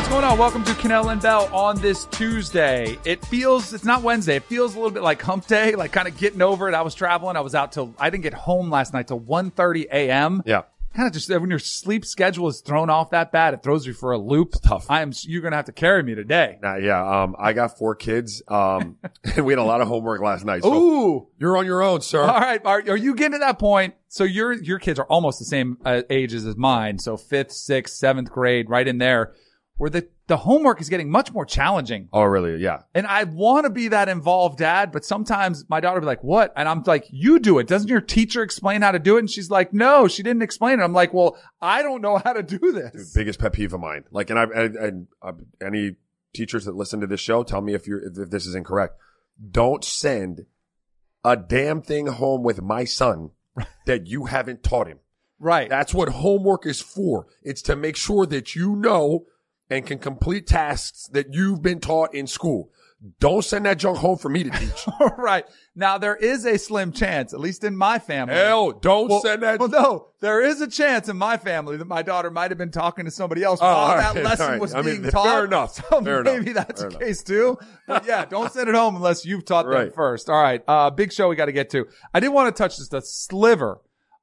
What's going on? Welcome to Kanell and Bell on this Tuesday. It feels, it's not Wednesday. It feels a little bit like hump day, like kind of getting over it. I was traveling. I was out till, I didn't get home last night till 1.30 a.m. Yeah. Kind of just, when your sleep schedule is thrown off that bad, it throws you for a loop. tough. I am, you're going to have to carry me today. Nah, yeah. Um, I got four kids. Um, we had a lot of homework last night. So Ooh. you're on your own, sir. All right. Are, are you getting to that point? So your, your kids are almost the same uh, ages as mine. So fifth, sixth, seventh grade, right in there where the, the homework is getting much more challenging. Oh, really? Yeah. And I want to be that involved dad, but sometimes my daughter will be like, what? And I'm like, you do it. Doesn't your teacher explain how to do it? And she's like, no, she didn't explain it. I'm like, well, I don't know how to do Dude, this. biggest pet peeve of mine. Like, and I, and, uh, any teachers that listen to this show, tell me if you're, if this is incorrect. Don't send a damn thing home with my son that you haven't taught him. Right. That's what homework is for. It's to make sure that you know and can complete tasks that you've been taught in school. Don't send that junk home for me to teach. right. Now there is a slim chance, at least in my family. Hell, don't Well, send that. well, no, there is a chance in my family that my daughter might have been talking to somebody else Oh, while all that right, lesson all right. was I mean, being fair taught. enough. So Fair enough. maybe that's Fair the enough. case too. But yeah, don't send it home unless you've taught them first. All right. Uh, big show we got to get to. I did want to touch just a sliver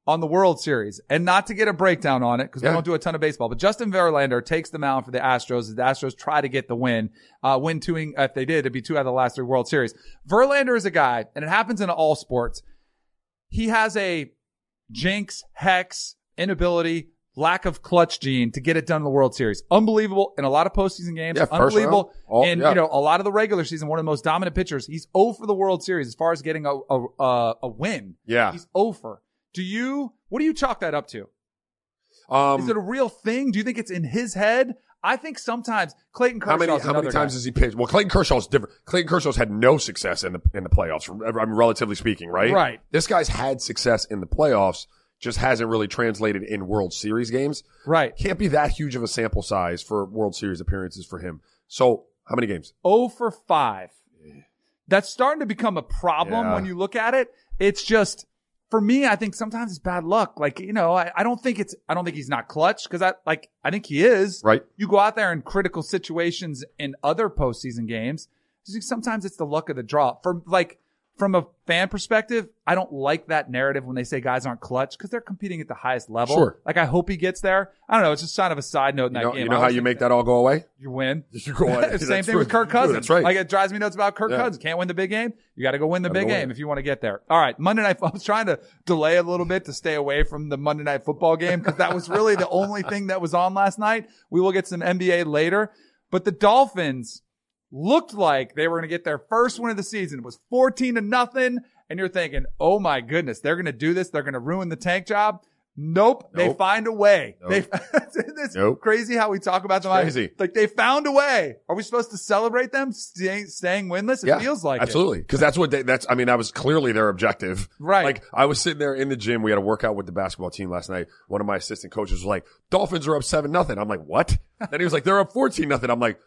on the World Series and not to get a breakdown on it because we don't do a ton of baseball, but Justin Verlander takes the mound for the Astros as the Astros try to get the win, uh, win two, if they did, it'd be two out of the last three World Series. Verlander is a guy, and it happens in all sports. He has a jinx, hex, inability, lack of clutch gene to get it done in the World Series. Unbelievable in a lot of postseason games. Yeah, Unbelievable. All- in yeah. you know a lot of the regular season. One of the most dominant pitchers. He's 0 for the World Series as far as getting a a a, a win. Yeah. He's 0 for. Do you? What do you chalk that up to? Um, Is it a real thing? Do you think it's in his head? I think sometimes Clayton Kershaw. how many how many times has he pitched? Well, Clayton Kershaw's different. Clayton Kershaw's had no success in the in the playoffs. I mean, relatively speaking, right? Right. This guy's had success in the playoffs, just hasn't really translated in World Series games. right? Can't be that huge of a sample size for World Series appearances for him. So, how many games? Oh for 5. That's starting to become a problem Yeah. when you look at it. It's just, for me, I think sometimes it's bad luck. Like, you know, I, I don't think it's, I don't think he's not clutch because I, like, I think he is. Right. You go out there in critical situations in other postseason games. Sometimes it's the luck of the draw. For like, from a fan perspective, I don't like that narrative when they say guys aren't clutch because they're competing at the highest level. Sure. Like, I hope he gets there. I don't know. It's just kind of a side note in You that know, game. you know how you make that all go away? You win. You go away. Same That's thing with true. Kirk Cousins. That's right. Like it drives me nuts about Kirk Yeah. Cousins. Can't win the big game. You got to go win the Gotta big game if you want to get there. All right, Monday night. I was trying to delay a little bit to stay away from the Monday night football game because that was really the only thing that was on last night. We will get some NBA later, but the Dolphins looked like they were going to get their first win of the season. It was 14 to nothing. And you're thinking, oh my goodness, they're going to do this. They're going to ruin the tank job. Nope. They find a way. Nope. They, it's Nope. crazy how we talk about them. It's crazy. Like they found a way. Are we supposed to celebrate them staying, staying winless? It feels like it. absolutely because that's what they, that's I mean that was clearly their objective Right. like I was sitting there in the gym we had a workout with the basketball team last night one of my assistant coaches was like Dolphins are up seven nothing I'm like what then he was like they're up fourteen nothing I'm like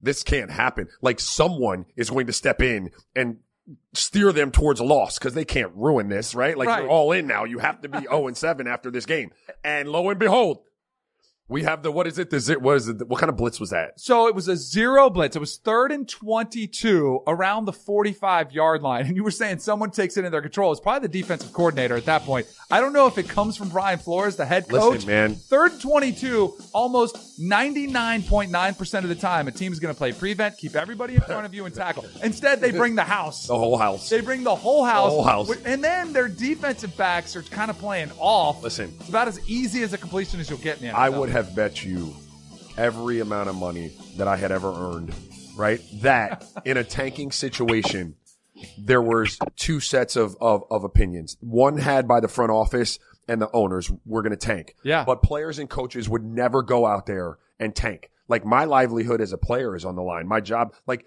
this can't happen. Like someone is going to step in and steer them towards a loss because they can't ruin this right? Like Right. you're all in now. You have to be zero oh and seven after this game. And lo and behold we have the what is it the zi- what is it what kind of blitz was that So it was a zero blitz. It was third and 22 around the 45 yard line. And you were saying someone takes it in their control. It's probably the defensive coordinator at that point. I don't know if it comes from Brian Flores, the head coach. Listen, coach. man. Third and 22, almost 99.9% of the time, a team's going to play prevent, keep everybody in front of you and tackle. Instead, they bring the house. the whole house They bring the whole house. whole house. And then their defensive backs are kind of playing off. Listen. It's about as easy as a completion as you'll get in the I would have bet you every amount of money that I had ever earned, right? That in a tanking situation, there was two sets of, of, of opinions. One had by the front office and the owners, we're going to tank. Yeah. But players and coaches would never go out there and tank. Like my livelihood as a player is on the line. My job, like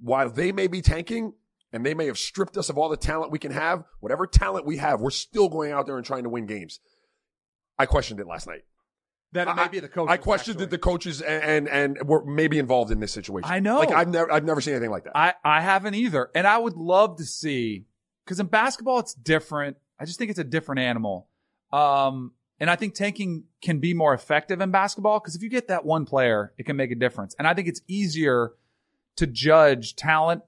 while they may be tanking and they may have stripped us of all the talent we can have, whatever talent we have, we're still going out there and trying to win games. I questioned it last night. That it may be the coach. I questioned that the coaches and, and and were maybe involved in this situation. I know. Like I've never I've never seen anything like that. I, I haven't either. And I would love to see, because in basketball, it's different. I just think it's a different animal. Um, And I think tanking can be more effective in basketball because if you get that one player, it can make a difference. And I think it's easier to judge talent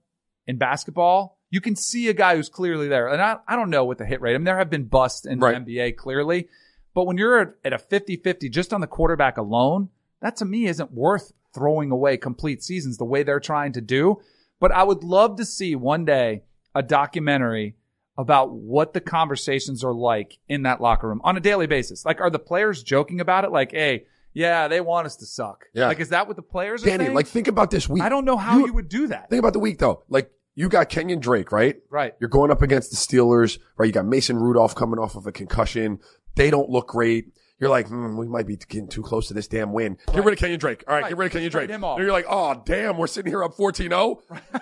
in basketball. You can see a guy who's clearly there. And I, I don't know what the hit rate. I mean, there have been busts in Right. the NBA clearly, but when you're at- a 50-50 just on the quarterback alone, that to me isn't worth throwing away complete seasons the way they're trying to do. But I would love to see one day a documentary about what the conversations are like in that locker room on a daily basis. Like, are the players joking about it? Like, hey, yeah, they want us to suck. Yeah. Like, is that what the players are Danny, saying? like think about this week. I don't know how You- you, would do that. Think about the week though. Like you got Kenyon Drake, right? right. You're going up against the Steelers, right? You got Mason Rudolph coming off of a concussion. They don't look great. You're like, hmm, we might be getting too close to this damn win. Get rid of Kenyon Drake. All right, Right. get rid of Kenyon Drake. him off. And you're like, oh, damn, we're sitting here up 14-0.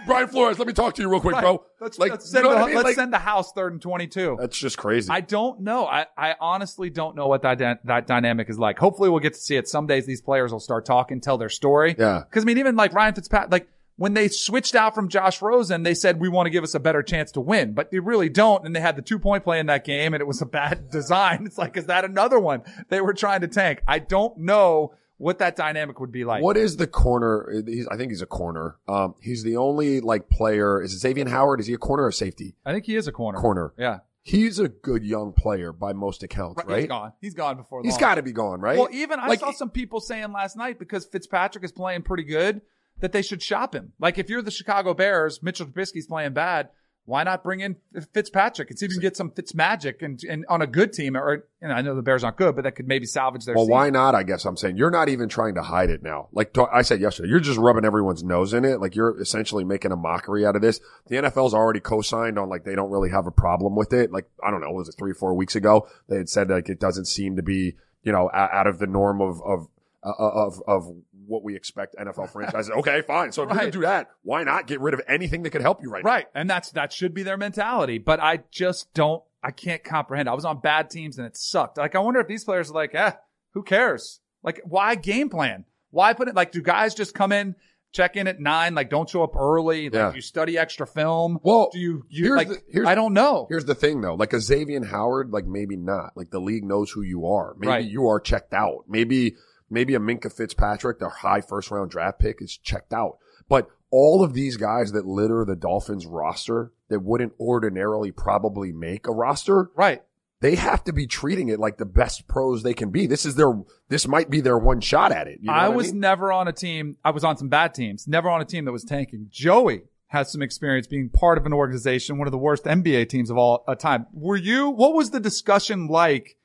Brian Flores, let me talk to you real quick, Right. bro. Let's, like, let's, you send, know the, I mean? let's Like, send the house third and 22. that's just crazy. I don't know. I, I honestly don't know what that, that dynamic is like. Hopefully we'll get to see it. Some days these players will start talking, tell their story. Yeah. Cause I mean, even like Ryan Fitzpatrick, like when they switched out from Josh Rosen, they said, we want to give us a better chance to win, but they really don't. And they had the two point play in that game and it was a bad design. It's like, is that another one they were trying to tank? I don't know what that dynamic would be like. What is the corner? He's, I think he's a corner. Um, he's the only like player. Is it Xavier Howard? Is he a corner or safety? I think he is a corner. Corner. Yeah. He's a good young player by most accounts, right? He's gone. He's gone before He's got to be gone, right? Well, even I Like- saw some people saying last night because Fitzpatrick is playing pretty good that they should shop him. Like if you're the Chicago Bears, Mitchell Trubisky's playing bad. Why not bring in Fitzpatrick and see if you can get some Fitz magic and, and on a good team or, and I know the Bears aren't good, but that could maybe salvage their Well, season. why not? I guess I'm saying you're not even trying to hide it now. Like I said yesterday, you're just rubbing everyone's nose in it. Like you're essentially making a mockery out of this. The NFL's already co-signed on like they don't really have a problem with it. Like I don't know, was it three, four weeks ago? They had said like it doesn't seem to be you know out of the norm of of uh, of of what we expect NFL franchises. okay, fine. So if you're Right. gonna do that, why not get rid of anything that could help you right, Right. And that's, that should be their mentality. But I just don't, I can't comprehend. I was on bad teams and it sucked. Like, I wonder if these players are like, eh, who cares? Like, why game plan? Why put it, like, do guys just come in, check in at nine, like, don't show up early? Like, Yeah. you study extra film? Well, do you, you here's like, the- here's- I don't know. Here's the thing though, like a Xavier Howard, like maybe not. Like the league knows who you are. Maybe Right. you are checked out. Maybe, maybe a Minkah Fitzpatrick, their high first round draft pick is checked out. But all of these guys that litter the Dolphins roster that wouldn't ordinarily probably make a roster, Right. they have to be treating it like the best pros they can be. This is their, this might be their one shot at it. You know I was mean? never on a team. I was on some bad teams, never on a team that was tanking. Joey has some experience being part of an organization, one of the worst NBA teams of all uh, time. Were you, what was the discussion like,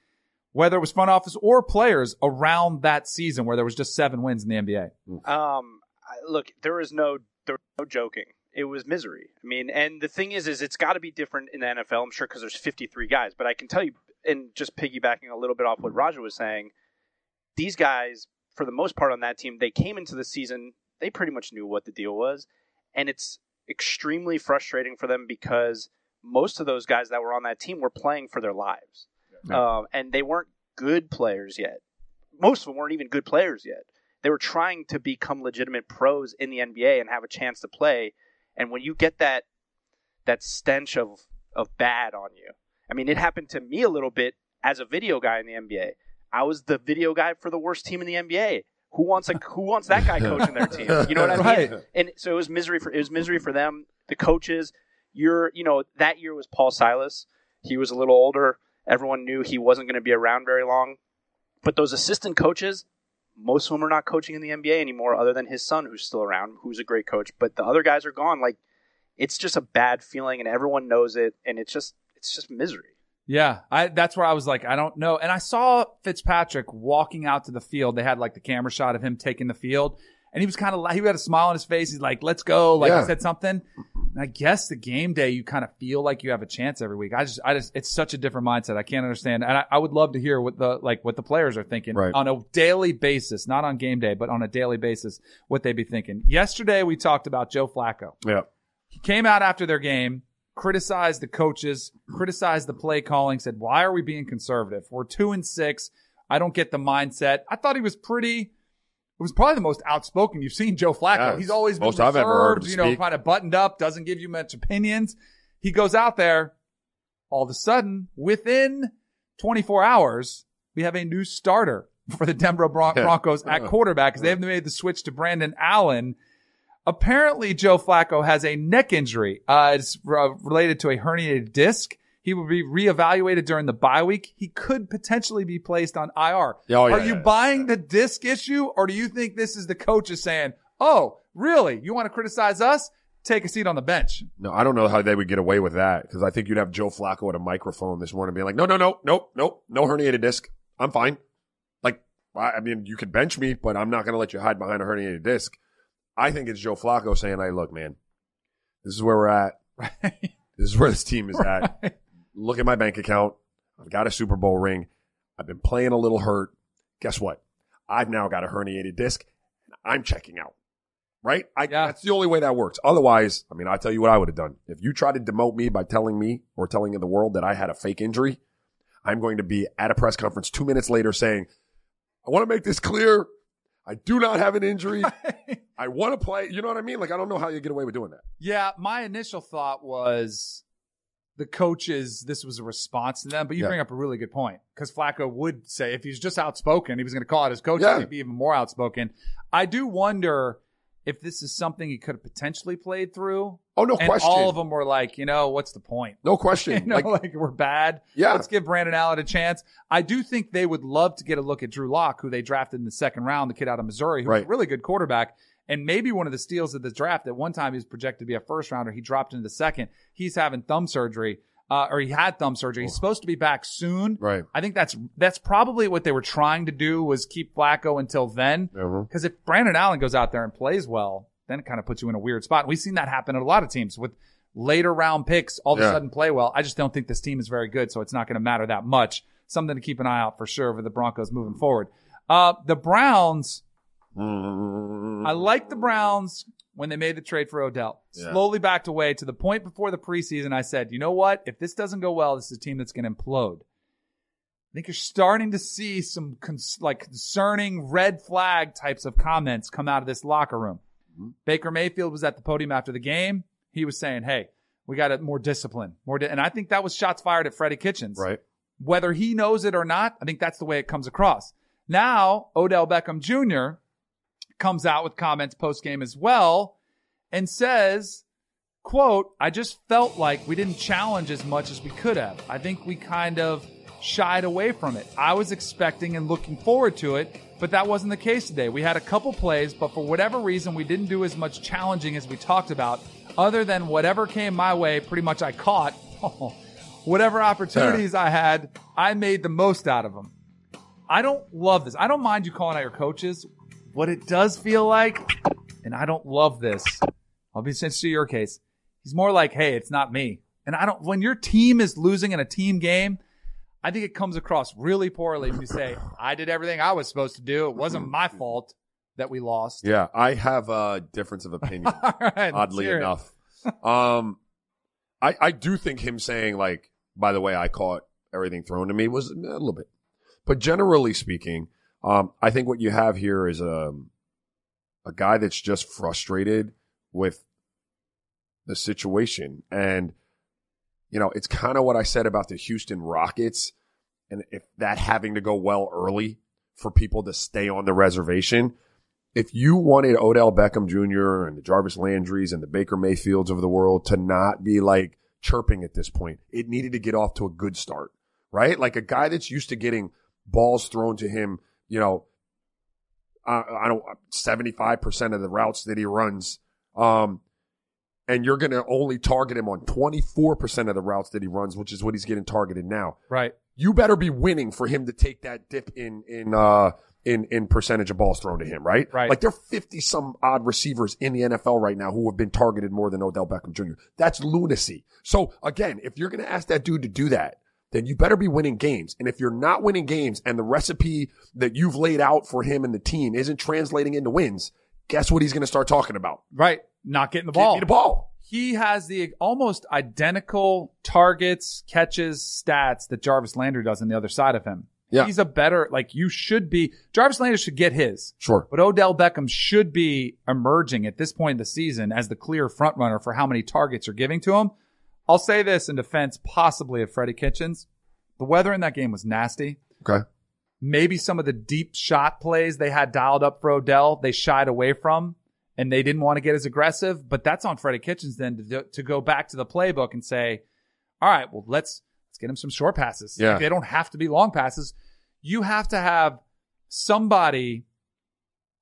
whether it was front office or players around that season where there was just seven wins in the NBA? Um, look, there was no there was no joking. It was misery. I mean, and the thing is, is it's got to be different in the NFL. I'm sure because there's 53 guys, but I can tell you, and just piggybacking a little bit off what Raja was saying, these guys, for the most part on that team, they came into the season, they pretty much knew what the deal was, and it's extremely frustrating for them because most of those guys that were on that team were playing for their lives, Yeah. um, and they weren't good players yet. Most of them weren't even good players yet they were trying to become legitimate pros in the NBA and have a chance to play. And when you get that that stench of of bad on you, I mean, it happened to me a little bit as a video guy in the NBA. I was the video guy for the worst team in the NBA. Who wants a who wants that guy coaching their team? You know what I mean? Right. And so it was misery for it was misery for them. The coaches, you're you know that year was Paul Silas. He was a little older. Everyone knew he wasn't going to be around very long. But those assistant coaches, most of them are not coaching in the NBA anymore, other than his son, who's still around, who's a great coach. But the other guys are gone. Like, it's just a bad feeling, and everyone knows it, and it's just it's just misery. Yeah, I, that's where I was like, I don't know. And I saw Fitzpatrick walking out to the field. They had like the camera shot of him taking the field, and he was kind of he had a smile on his face. He's like, "Let's go!" Like Yeah. he said something. And I guess the game day, you kind of feel like you have a chance every week. I just, I just, it's such a different mindset. I can't understand, and I, I would love to hear what the like what the players are thinking Right. on a daily basis, not on game day, but on a daily basis, what they'd be thinking. Yesterday, we talked about Joe Flacco. Yeah. He came out after their game, criticized the coaches, criticized the play calling, said, Why are we being conservative? We're two and six. I don't get the mindset. I thought he was pretty. It was probably the most outspoken you've seen Joe Flacco. Yeah, He's always been most I've ever heard reserved, you know, speak. kind of buttoned up, doesn't give you much opinions. He goes out there, all of a sudden, within 24 hours, we have a new starter for the Denver Bron- Yeah. Broncos at quarterback because they haven't made the switch to Brandon Allen. Apparently, Joe Flacco has a neck injury. Uh, it's uh, related to a herniated disc. He will be reevaluated during the bye week. He could potentially be placed on IR. Yeah, oh, yeah, Are you yeah. buying the disc issue, or do you think this is the coaches saying, "Oh, really? You want to criticize us? Take a seat on the bench." No, I don't know how they would get away with that because I think you'd have Joe Flacco at a microphone this morning being like, no, no, no, no, no, no herniated disc. I'm fine. Like, I I mean, you could bench me, but I'm not going to let you hide behind a herniated disc. I think it's Joe Flacco saying, hey, look, man, this is where we're at. This is where this team is at. Look at my bank account. I've got a Super Bowl ring. I've been playing a little hurt. Guess what? I've now got a herniated disc. and I'm checking out. Right? I, Yeah. That's the only way that works. Otherwise, I mean, I'll tell you what I would have done. If you tried to demote me by telling me or telling the world that I had a fake injury, I'm going to be at a press conference two minutes later saying, I want to make this clear. I do not have an injury. I want to play. You know what I mean? Like, I don't know how you get away with doing that. Yeah, my initial thought was the coaches, this was a response to them, but you Yeah. bring up a really good point because Flacco would say if he's just outspoken, he was going to call out his coach, Yeah. he'd be even more outspoken. I do wonder if this is something he could have potentially played through. Oh, no and question. all of them were like, you know, what's the point? No question. You know, like, like, we're bad. yeah. Let's give Brandon Allen a chance. I do think they would love to get a look at Drew Lock, who they drafted in the second round, the kid out of Missouri, who's a really good quarterback. And maybe one of the steals of the draft. At one time, he was projected to be a first rounder. He dropped into second. He's having thumb surgery, uh, or he had thumb surgery. He's supposed to be back soon. Right. I think that's that's probably what they were trying to do was keep Flacco until then. Mhm. Because if Brandon Allen goes out there and plays well, then it kind of puts you in a weird spot. And we've seen that happen at a lot of teams with later round picks all of a sudden play well. I just don't think this team is very good, so it's not going to matter that much. Something to keep an eye out for sure for the Broncos moving forward. Uh, the Browns. I like the Browns when they made the trade for Odell. Yeah. Slowly backed away to the point before the preseason. I said, you know what? If this doesn't go well, this is a team that's going to implode. I think you're starting to see some cons- like concerning red flag types of comments come out of this locker room. Mm-hmm. Baker Mayfield was at the podium after the game. He was saying, "Hey, we got to more discipline, more," di-. and I think that was shots fired at Freddie Kitchens Right. whether he knows it or not, I think that's the way it comes across. Now, Odell Beckham Jr. comes out with comments post game as well and says, quote, I just felt like we didn't challenge as much as we could have. I think we kind of shied away from it. I was expecting and looking forward to it, but that wasn't the case today. We had a couple plays, but for whatever reason, we didn't do as much challenging as we talked about, other than whatever came my way, pretty much I caught. whatever opportunities I had, I made the most out of them. I don't love this. I don't mind you calling out your coaches. What it does feel like, and I don't love this. I'll be sensitive to your case. He's more like, hey, it's not me. And I don't, when your team is losing in a team game, I think it comes across really poorly if you say, I did everything I was supposed to do. It wasn't my fault that we lost. Yeah. I have a difference of opinion. Right, oddly enough. um, I, I do think him saying like, by the way, I caught everything thrown to me was a little bit, but generally speaking, um, I think what you have here is a, a guy that's just frustrated with the situation. And, you know, it's kind of what I said about the Houston Rockets and if that having to go well early for people to stay on the reservation if you wanted Odell Beckham Jr. and the Jarvis Landrys and the Baker Mayfields of the world to not be like chirping at this point, it needed to get off to a good start, right? Like a guy that's used to getting balls thrown to him, you know, I, I don't, 75% of the routes that he runs, um, and you're going to only target him on 24% of the routes that he runs, which is what he's getting targeted now Right. you better be winning for him to take that dip in in uh in in percentage of balls thrown to him, right? Right. Like there are fifty some odd receivers in the NFL right now who have been targeted more than Odell Beckham Jr. That's lunacy. So again, if you're going to ask that dude to do that, then you better be winning games. And if you're not winning games and the recipe that you've laid out for him and the team isn't translating into wins, guess what he's going to start talking about? Right. Not getting the ball. the ball. he has the almost identical targets, catches, stats that Jarvis Landry does on the other side of him. Yeah. He's a better, like you should be, Jarvis Landry should get his, Sure. but Odell Beckham should be emerging at this point in the season as the clear front runner for how many targets you're giving to him. I'll say this in defense possibly of Freddie Kitchens. The weather in that game was nasty. Okay. maybe some of the deep shot plays they had dialed up for Odell, they shied away from and they didn't want to get as aggressive. But that's on Freddie Kitchens then to, do- to go back to the playbook and say, all right, well, let's, let's get him some short passes. Yeah. Like, they don't have to be long passes. You have to have somebody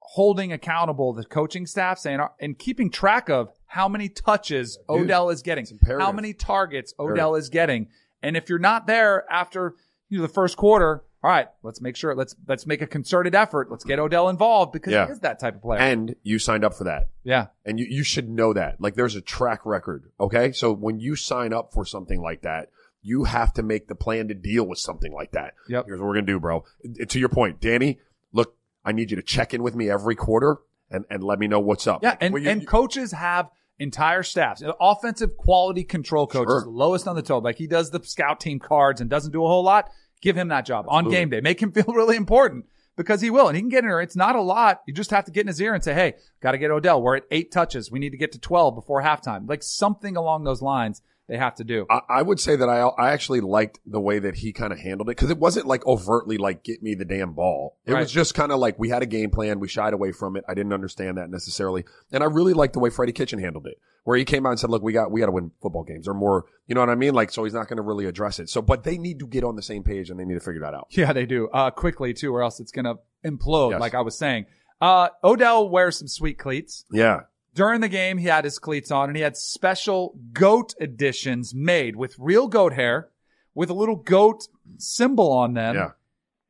holding accountable the coaching staff saying and keeping track of how many touches Odell is getting, how many targets Odell is getting. And if you're not there after you know, the first quarter, all right, let's make sure let's let's make a concerted effort. Let's get Odell involved because Yeah. he is that type of player. And you signed up for that. yeah. And you, you should know that. Like there's a track record. Okay. So when you sign up for something like that, you have to make the plan to deal with something like that. Yep. Here's what we're going to do, bro. To your point, Danny, look, I need you to check in with me every quarter and, and let me know what's up. Yeah, and, Well, you- and coaches have entire staffs. Offensive quality control coach Sure. is lowest on the totem. Like he does the scout team cards and doesn't do a whole lot. Give him that job on game day. Make him feel really important because he will. And he can get in there. It's not a lot. You just have to get in his ear and say, hey, got to get Odell. We're at eight touches. We need to get to 12 before halftime. Like something along those lines they have to do. I, I would say that I I actually liked the way that he kind of handled it because it wasn't like overtly like get me the damn ball. It Right. was just kind of like we had a game plan, we shied away from it. I didn't understand that necessarily, and I really liked the way Freddie Kitchen handled it, where he came out and said, "Look, we got we got to win football games or more." You know what I mean? Like, so he's not going to really address it. So, but they need to get on the same page and they need to figure that out. Yeah, they do. Uh, quickly too, or else it's going to implode, Yes. like I was saying. Uh, Odell wears some sweet cleats. Yeah, During the game, he had his cleats on and he had special goat editions made with real goat hair with a little goat symbol on them. yeah.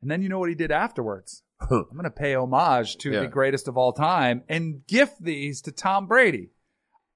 And then you know what he did afterwards? I'm going to pay homage to Yeah. the greatest of all time and gift these to Tom Brady.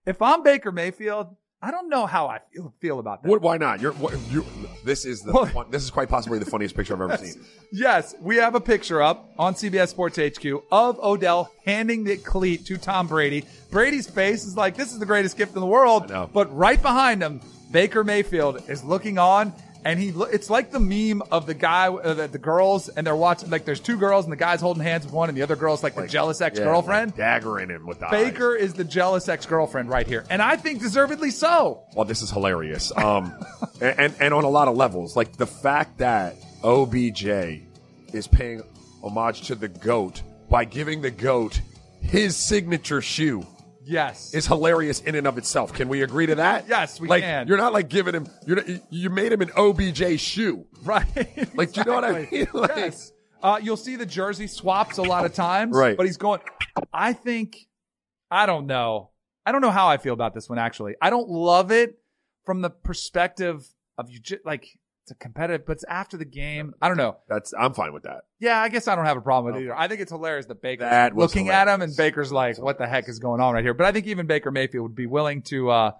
If I'm Baker Mayfield, I don't know how I feel, feel about that. What, why not? You're, what, you, this is the fun, this is quite possibly the funniest picture I've ever seen. Yes, we have a picture up on CBS Sports HQ of Odell handing the cleat to Tom Brady. Brady's face is like, this is the greatest gift in the world. But right behind him, Baker Mayfield is looking on. And he it's like the meme of the guy, uh, the, the girls, and they're watching, like there's two girls and the guy's holding hands with one and the other girl's like, the jealous ex-girlfriend. like daggering him with the eyes. Baker is the jealous ex-girlfriend right here. And I think deservedly so. Well, this is hilarious. Um, and and on a lot of levels, like the fact that OBJ is paying homage to the goat by giving the goat his signature shoe Yes. is hilarious in and of itself. Can we agree to that? Yes, we like, can. You're not like giving him. You're not, you made him an OBJ shoe. Right. Like, do you know what I mean? Like- yes. Uh, you'll see the jersey swaps a lot of times. Right. But he's going, I think, I don't know. I don't know how I feel about this one, actually. I don't love it from the perspective of you, ju- like, it's a competitive, but it's after the game. I don't know. That's I'm fine with that. Yeah, I guess I don't have a problem with it either. I think it's hilarious that Baker's That was looking at him and hilarious. Baker's like, what the heck is going on right here? But I think even Baker Mayfield would be willing to, uh,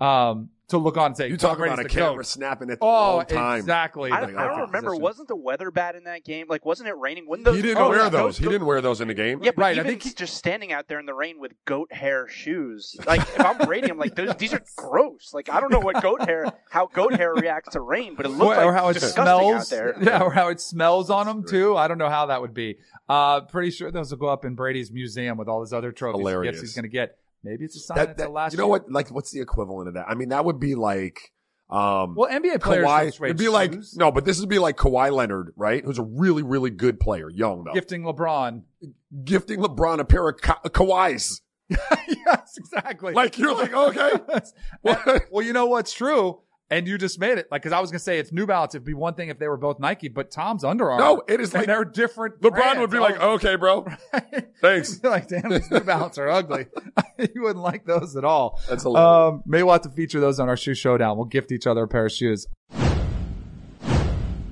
um, to look on and say, You talk Brady's about a camera GOAT. snapping at the Oh, wrong time. exactly. I, don't- Like, I don't remember. position. Wasn't the weather bad in that game? Like, wasn't it raining? Wouldn't those? He didn't Oh, wear yeah, those. He goat- didn't wear those in the game. Yeah, but Right, I think he's just standing out there in the rain with goat hair shoes. Like, if I'm Brady, I'm like, those, these are gross. Like, I don't know what goat hair, how goat hair reacts to rain, but it looks like or how it disgusting smells. out there. Yeah, or how it smells on them too. I don't know how that would be. Uh, pretty sure those will go up in Brady's museum with all his other trophies and Hilarious. gifts he's going to get. Maybe it's a sign That, that- the last. you know year. what? Like, what's the equivalent of that? I mean, that would be like, um, Well, NBA players Kawhi. It'd be like no, but this would be like Kawhi Leonard, right? Who's a really, really good player, young though, gifting LeBron. gifting LeBron a pair of Ka- Kawhis. yes, exactly. Like you're like, okay, well, well, you know what's true, and you just made it. Like, because I was to say it's New Balance. It'd be one thing if they were both Nike, but Tom's Under Armour. No, it is and like- they're different. LeBron brands. would be like, Oh, okay, bro, thanks. Like, damn, these New Balance are ugly. you wouldn't like those at all. That's hilarious. Um, may we'll have to feature those on our shoe showdown. We'll gift each other a pair of shoes.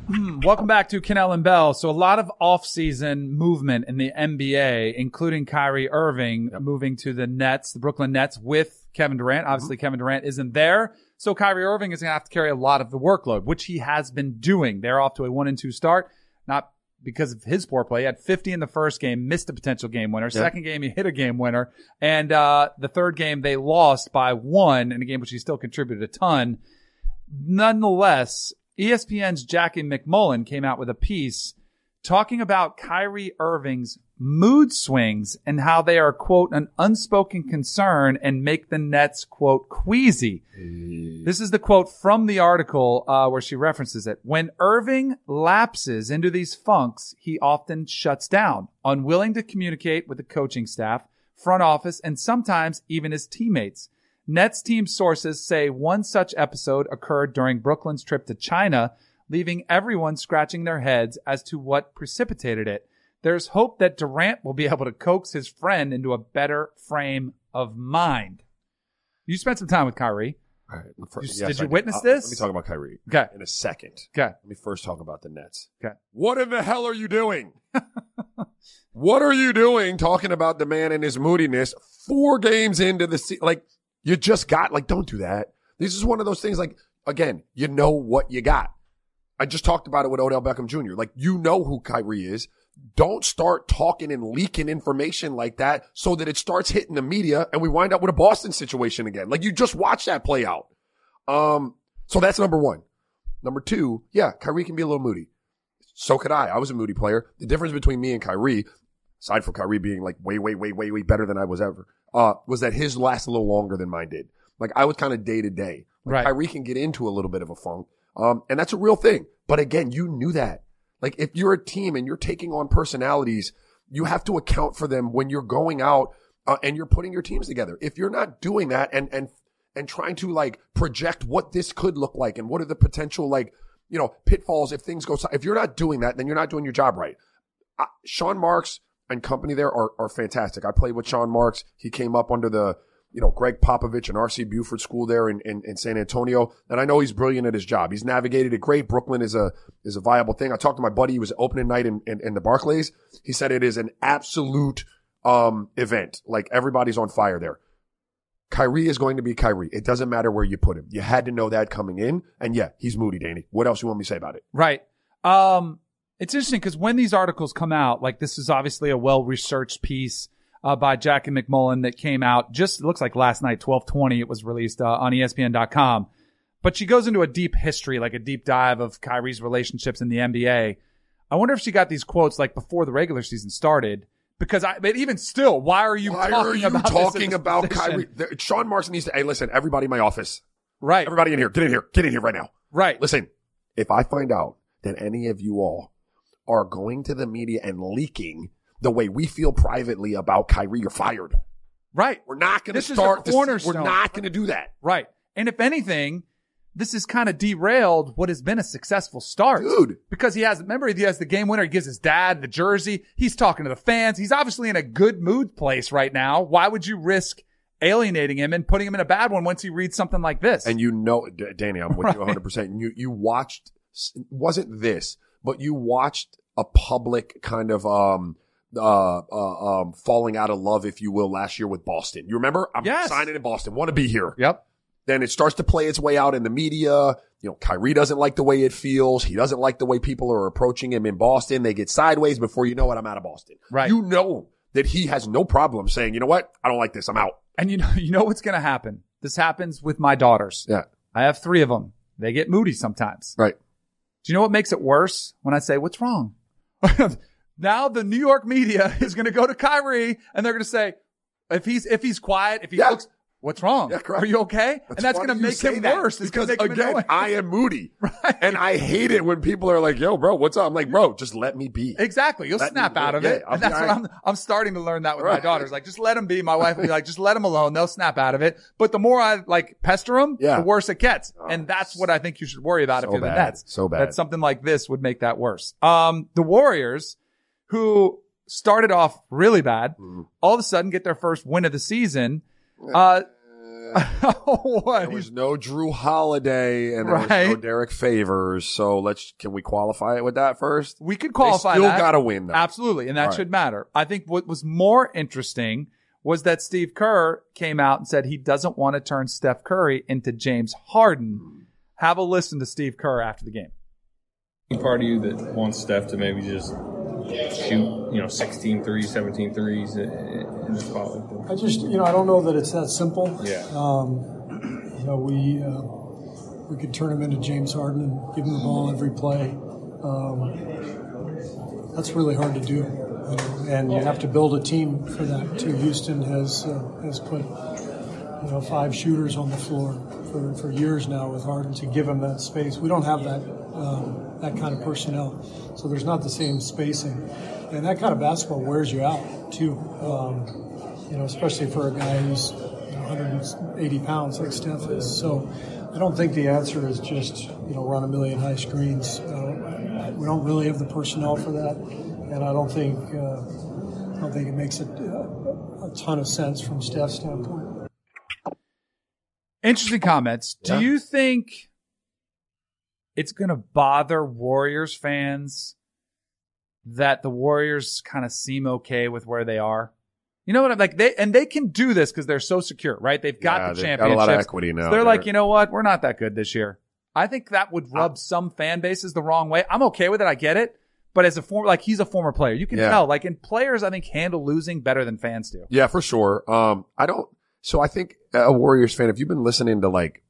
Hmm, Welcome back to Kanell and Bell. So a lot of off-season movement in the NBA, including Kyrie Irving moving to the Nets, the Brooklyn Nets with Kevin Durant. Obviously, Kevin Durant isn't there. So Kyrie Irving is going to have to carry a lot of the workload, which he has been doing. They're off to a one and two start, not because of his poor play. He had 50 in the first game, missed a potential game winner. Second game, he hit a game winner. And, uh, the third game, they lost by one in a game which he still contributed a ton. Nonetheless, ESPN's Jackie MacMullan came out with a piece talking about Kyrie Irving's mood swings and how they are, quote, an unspoken concern and make the Nets, quote, queasy. This is the quote from the article uh, where she references it. When Irving lapses into these funks, he often shuts down, unwilling to communicate with the coaching staff, front office, and sometimes even his teammates. Nets team sources say one such episode occurred during Brooklyn's trip to China, leaving everyone scratching their heads as to what precipitated it. There's hope that Durant will be able to coax his friend into a better frame of mind. You spent some time with Kyrie. All right, fir- You- yes, did you witness Uh, this? Let me talk about Kyrie Okay. in a second. Okay. Let me first talk about the Nets. Okay. What in the hell are you doing? what are you doing talking about the man and his moodiness four games into the season? Like, you just got, like, don't do that. This is one of those things, like, again, you know what you got. I just talked about it with Odell Beckham Jr. Like, you know who Kyrie is. Don't start talking and leaking information like that so that it starts hitting the media and we wind up with a Boston situation again. Like, you just watch that play out. Um, so that's number one. Number two, yeah, Kyrie can be a little moody. So could I. I was a moody player. The difference between me and Kyrie, aside from Kyrie being like way, way, way, way, way better than I was ever, uh, was that his lasted a little longer than mine did. Like I was kind of day to day. Like Right. Kyrie can get into a little bit of a funk. Um, and that's a real thing. But again, you knew that. Like if you're a team and you're taking on personalities, you have to account for them when you're going out uh, and you're putting your teams together. If you're not doing that and, and, and trying to like project what this could look like and what are the potential like, you know, pitfalls if things go, if you're not doing that, then you're not doing your job right. Uh, Sean Marks and company there are, are fantastic. I played with Sean Marks. He came up under the, you know, Gregg Popovich and RC Buford school there in, in, in San Antonio. And I know he's brilliant at his job. He's navigated it great. Brooklyn is a, is a viable thing. I talked to my buddy. He was opening night in, in, in the Barclays. He said it is an absolute, um, event. Like everybody's on fire there. Kyrie is going to be Kyrie. It doesn't matter where you put him. You had to know that coming in. And yeah, he's moody, Danny. What else you want me to say about it? Right. Um, it's interesting because when these articles come out, like this is obviously a well researched piece uh, by Jackie MacMullan that came out just it looks like last night, twelve twenty. It was released uh, on ESPN.com. But she goes into a deep history, like a deep dive of Kyrie's relationships in the NBA. I wonder if she got these quotes like before the regular season started. Because I, but even still, why are you Why talking are you about talking about position? Kyrie? Sean Marks needs to, hey, listen, everybody in my office, Right, everybody in here, get in here, get in here right now. right. Listen, if I find out that any of you all are going to the media and leaking the way we feel privately about Kyrie, you're fired. Right. We're not going to This is a start this. We're not going to do that. Right. And if anything, this has kind of derailed what has been a successful start. Dude. Because he has, remember, he has the game winner. He gives his dad the jersey. He's talking to the fans. He's obviously in a good mood place right now. Why would you risk alienating him and putting him in a bad one once he reads something like this? And you know, D- Danny, I'm with you 100%. You, you watched, wasn't this, but you watched a public kind of, um, uh, uh, um, falling out of love, if you will, last year with Boston. You remember? I'm Yes. signing in Boston. Want to be here. yep. Then it starts to play its way out in the media. You know, Kyrie doesn't like the way it feels. He doesn't like the way people are approaching him in Boston. They get sideways before you know it. I'm out of Boston. Right. You know that he has no problem saying, you know what? I don't like this. I'm out. And you know, you know what's going to happen? This happens with my daughters. Yeah. I have three of them. They get moody sometimes. Right. Do you know what makes it worse? When I say, what's wrong? now the New York media is going to go to Kyrie and they're going to say, if he's, if he's quiet, if he Yeah. looks, what's wrong? Yeah. Are you okay? That's and that's going to make him that, worse. Because him again. I am moody. Right. And I hate it when people are like, yo, bro, what's up? I'm like, bro, just let me be. Exactly. You'll Let snap out of yeah, it. I'll and that's what I'm, I'm starting to learn that with my daughters. Like, just let them be. My wife will be like, just let them alone. They'll snap out of it. But the more I like pester them, Yeah. the worse it gets. Oh, and that's what I think you should worry about if so you're the bad. Nets. So bad. That something like this would make that worse. Um, the Warriors, who started off really bad, Mhm. all of a sudden get their first win of the season. Uh, what? There was no Jrue Holiday and there was no Derrick Favors. So let's, can we qualify it with that first? we could qualify they still that. got to win though. Absolutely. And that All right. should matter. I think what was more interesting was that Steve Kerr came out and said he doesn't want to turn Steph Curry into James Harden. Have a listen to Steve Kerr after the game. Part of you that wants Steph to maybe just shoot, you know, 16 threes, 17 threes in the spot like? I just, you know, I don't know that it's that simple. Yeah. Um, you know, we uh, we could turn him into James Harden and give him the ball every play. Um, that's really hard to do, and you have to build a team for that too. Houston has uh, has put you know five shooters on the floor for, for years now with Harden to give him that space. We don't have that um, that kind of personnel, so there's not the same spacing, and that kind of basketball wears you out too. Um, you know, especially for a guy who's 180 pounds like Steph is. So I don't think the answer is just you know run a million high screens. Uh, we don't really have the personnel for that, and I don't think uh, I don't think it makes a, a ton of sense from Steph's standpoint. Interesting comments. Do Yeah. you think it's going to bother Warriors fans that the Warriors kind of seem okay with where they are? You know what I'm like? They and they can do this because they're so secure, right? They've got Yeah, the they've championships. got a lot of equity now. So they're like, you know what? We're not that good this year. I think that would rub some fan bases the wrong way. I'm okay with it. I get it. But as a former, like he's a former player, you can Yeah. tell. Like, and players, I think handle losing better than fans do. Yeah, for sure. Um, I don't. So I think a Warriors fan, if you've been listening to like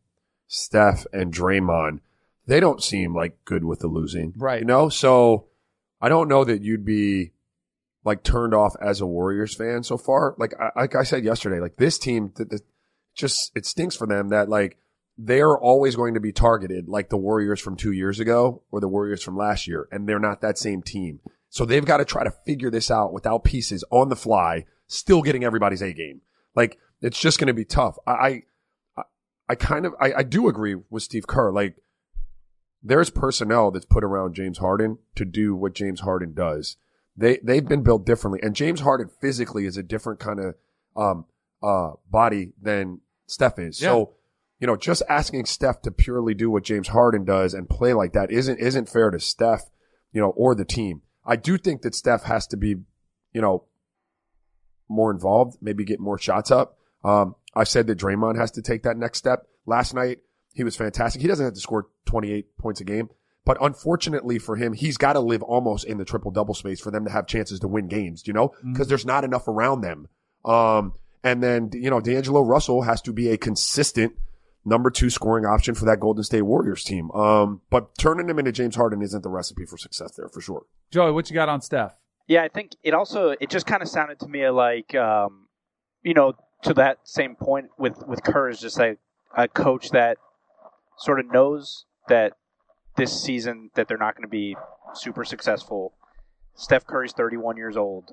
Steph and Draymond, they don't seem like good with the losing, Right. You know, so I don't know that you'd be like turned off as a Warriors fan so far. Like I, like I said yesterday, like this team, th- th- just it stinks for them that like they're always going to be targeted like the Warriors from two years ago or the Warriors from last year, and they're not that same team. So they've got to try to figure this out without pieces on the fly, still getting everybody's A game. Like it's just going to be tough. I, I, I kind of, I, I do agree with Steve Kerr. Like there's personnel that's put around James Harden to do what James Harden does. They, they've been built differently and James Harden physically is a different kind of, um, uh, body than Steph is. Yeah. So, you know, just asking Steph to purely do what James Harden does and play like that isn't, isn't fair to Steph, you know, or the team. I do think that Steph has to be, you know, more involved, maybe get more shots up. Um, I said that Draymond has to take that next step. Last night, he was fantastic. He doesn't have to score 28 points a game, but unfortunately for him, he's got to live almost in the triple double space for them to have chances to win games, you know, because there's not enough around them. Um, and then, you know, D'Angelo Russell has to be a consistent number two scoring option for that Golden State Warriors team. Um, but turning him into James Harden isn't the recipe for success there for sure. Joey, what you got on Steph? Yeah, I think it also it just kind of sounded to me like um, you know to that same point with with Kerr is just like a coach that sort of knows that this season that they're not going to be super successful. Steph Curry's 31 years old,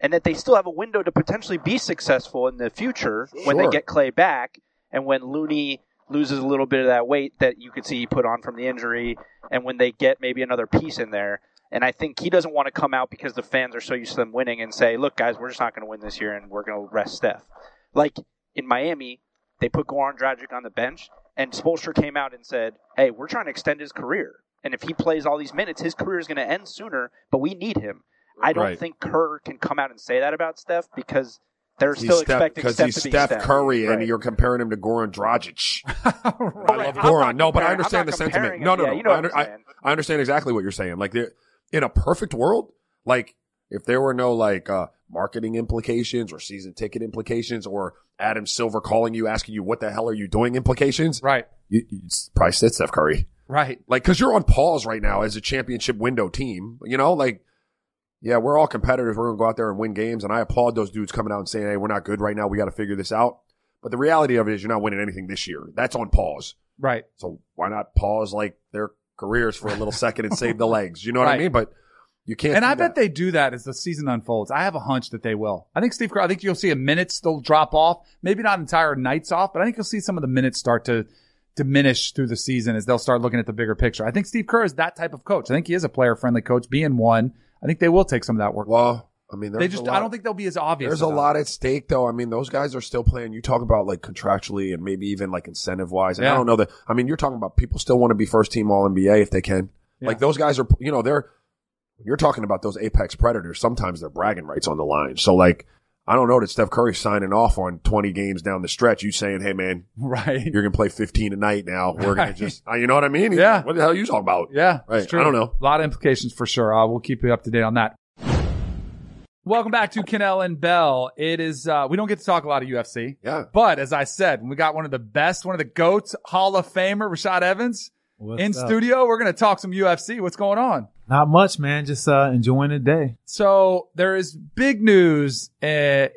and that they still have a window to potentially be successful in the future when they get Klay back and when Looney loses a little bit of that weight that you could see he put on from the injury, and when they get maybe another piece in there. And I think he doesn't want to come out because the fans are so used to them winning and say, "Look, guys, we're just not going to win this year, and we're going to rest Steph." Like in Miami, they put Goran Dragic on the bench, and Spoelstra came out and said, "Hey, we're trying to extend his career, and if he plays all these minutes, his career is going to end sooner. But we need him." I don't Right. think Kerr can come out and say that about Steph because they're He's still Steph- expecting because Steph he's to be Steph Steph. Curry and you're comparing him to Goran Dragic. I love I'm Goran. No, but I understand the sentiment. comparing No, no, Yeah, no. you know I, under- I'm I, understand exactly what you're saying. Like, in a perfect world, like if there were no like uh, marketing implications or season ticket implications or Adam Silver calling you asking you what the hell are you doing implications, Right. you, you probably said Steph Curry. Right. Like, because you're on pause right now as a championship window team. You know, like, yeah, we're all competitors. We're going to go out there and win games. And I applaud those dudes coming out and saying, hey, we're not good right now. We got to figure this out. But the reality of it is you're not winning anything this year. That's on pause. Right. So why not pause like their careers for a little second and save the legs? You know what I mean? But you can't. And I bet that. they do that as the season unfolds. I have a hunch that they will. I think Steve Kerr, I think you'll see a minute still drop off. Maybe not entire nights off, but I think you'll see some of the minutes start to diminish through the season as they'll start looking at the bigger picture. I think Steve Kerr is that type of coach. I think he is a player friendly coach being one. I think they will take some of that work. Well, I mean, they just, lot, I don't think they'll be as obvious. there's a lot at stake, though. I mean, those guys are still playing. You talk about like contractually and maybe even like incentive wise. And I don't know that. I mean, you're talking about people still want to be first team All NBA if they can. Yeah. Like those guys are, you know, they're. You're talking about those apex predators. Sometimes their bragging rights on the line. So like, I don't know that Steph Curry's signing off on 20 games down the stretch. You saying, "Hey man, Right. you're gonna play 15 tonight now. We're gonna just, you know what I mean? Yeah. What the hell are you talking about? Yeah, Right. I don't know. A lot of implications for sure. Uh, we'll keep you up to date on that. Welcome back to Kanell and Bell. It is uh, we don't get to talk a lot of UFC, Yeah. but as I said, we got one of the best, one of the goats, Hall of Famer Rashad Evans. What's in up? studio. We're going to talk some UFC. What's going on? Not much, man. Just uh, enjoying the day. So there is big news uh,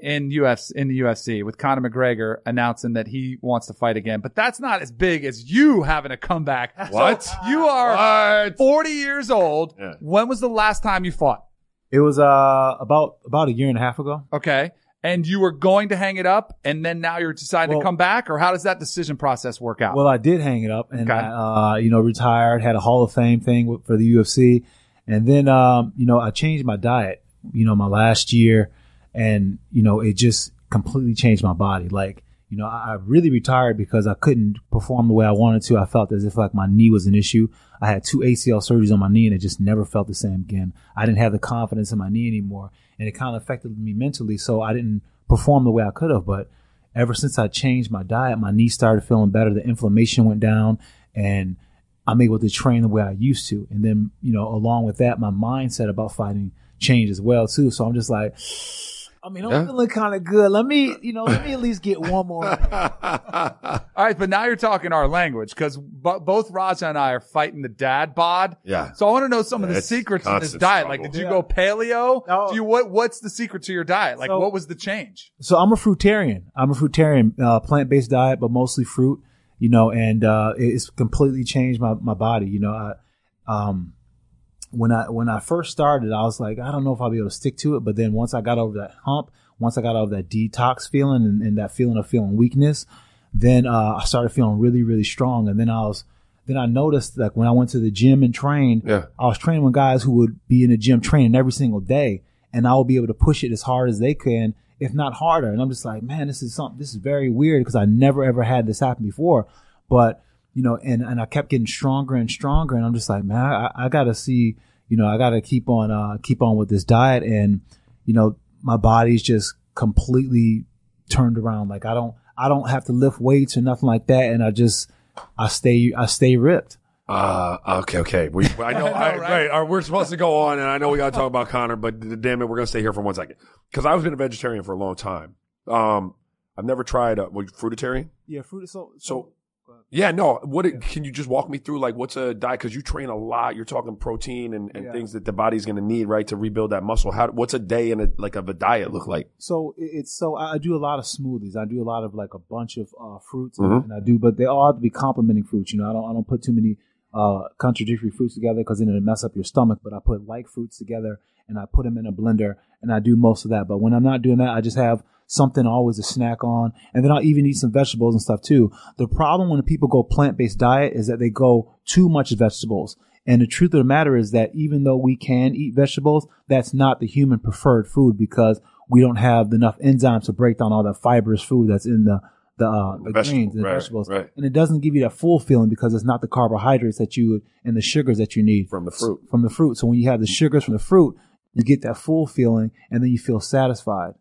in UFC in the UFC with Conor McGregor announcing that he wants to fight again. But that's not as big as you having a comeback. What? So you are What? 40 years old. Yeah. When was the last time you fought? It was uh about about a year and a half ago. Okay. And you were going to hang it up and then now you're deciding to come back or how does that decision process work out? Well, I did hang it up and Okay. I, uh, you know, retired, had a Hall of Fame thing for the UFC. And then, um, you know, I changed my diet, you know, my last year and, you know, it just completely changed my body. Like, you know, I, I really retired because I couldn't perform the way I wanted to. I felt as if like my knee was an issue. I had two ACL surgeries on my knee and it just never felt the same again. I didn't have the confidence in my knee anymore and it kind of affected me mentally. So I didn't perform the way I could have, but ever since I changed my diet, my knee started feeling better. The inflammation went down and I'm able to train the way I used to. And then, you know, along with that, my mindset about fighting changed as well too. So I'm just like, I mean, I'm Yeah. feeling kind of good. Let me, you know, let me at least get one more. All right, but now you're talking our language because b- both Raja and I are fighting the dad bod. Yeah. So I want to know some of the secrets in this constant diet. Like, did you Yeah. go paleo? No. Do you what? What's the secret to your diet? Like, So- what was the change? So I'm a fruitarian. I'm a fruitarian, uh, plant-based diet, but mostly fruit, you know, and, uh, it's completely changed my, my body. You know, I, um, when I, when I first started, I was like, I don't know if I'll be able to stick to it. But then once I got over that hump, once I got over that detox feeling and, and that feeling of feeling weakness, then, uh, I started feeling really, really strong. And then I was, then I noticed like when I went to the gym and trained, Yeah. I was training with guys who would be in the gym training every single day, and I would be able to push it as hard as they can, if not harder. And I'm just like, man, this is something. This is very weird because I never ever had this happen before. But you know, and and I kept getting stronger and stronger, and I'm just like, man, I, I got to see, you know, I got to keep on uh keep on with this diet, and you know, my body's just completely turned around. Like I don't I don't have to lift weights or nothing like that, and I just I stay I stay ripped. Uh, okay, okay. We, I know, I, right? right. uh, we're supposed to go on, and I know we got to talk about Conor, but damn it, we're gonna stay here for one second because I've been a vegetarian for a long time. Um, I've never tried a well, fruitarian. Yeah, fruit. So So, yeah, no. What it, can you just walk me through? Like, what's a diet? Because you train a lot. You're talking protein and, and Yeah. things that the body's going to need, right, to rebuild that muscle. How? What's a day in a like of a diet look like? So it's so I do a lot of smoothies. I do a lot of like a bunch of uh, fruits, Mhm. and I do, but they all have to be complementing fruits. You know, I don't I don't put too many uh, contradictory fruits together because then it'll mess up your stomach. But I put like fruits together and I put them in a blender and I do most of that. But when I'm not doing that, I just have something always to snack on, and then I'll even eat some vegetables and stuff too. The problem when people go plant based diet is that they go too much vegetables. And the truth of the matter is that even though we can eat vegetables, that's not the human preferred food because we don't have enough enzymes to break down all that fibrous food that's in the the, uh, the vegetable, grains and right, vegetables, right. and it doesn't give you that full feeling because it's not the carbohydrates that you and the sugars that you need From the fruit. From the fruit. So when you have the sugars from the fruit, you get that full feeling, and then you feel satisfied.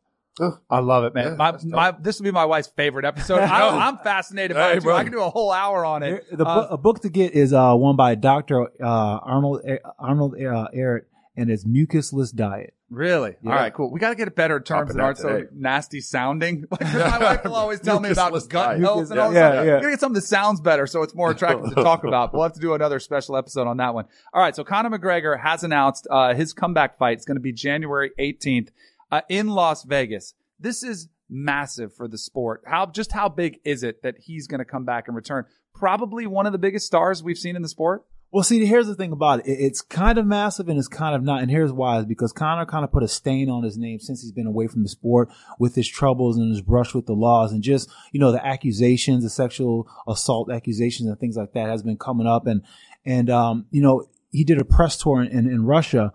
I love it, man. Yeah, my, my, this will be my wife's favorite episode. I, I'm fascinated by Hey, it too. bro. I can do a whole hour on it. The Uh, book, a book to get is uh, one by Doctor uh, Arnold Arnold uh, Ehret, and it's Mucusless Diet. Really? Yeah. All right, cool. We got to get it better in terms Popping that aren't so nasty sounding. Like 'cause my wife will always tell me about Mucusless gut diet. health and all Yeah, that. yeah. We got to get something that sounds better so it's more attractive to talk about. We'll have to do another special episode on that one. All right, so Conor McGregor has announced uh, his comeback fight. It's going to be January 18th uh, in Las Vegas. This is massive for the sport. How just how big is it that he's going to come back and return? Probably one of the biggest stars we've seen in the sport. Well, see, here's the thing about it. It- It's kind of massive and it's kind of not. And here's why: is because Conor kind of put a stain on his name since he's been away from the sport with his troubles and his brush with the laws and just you know the accusations, the sexual assault accusations and things like that has been coming up. And and um, you know he did a press tour in, in, in Russia,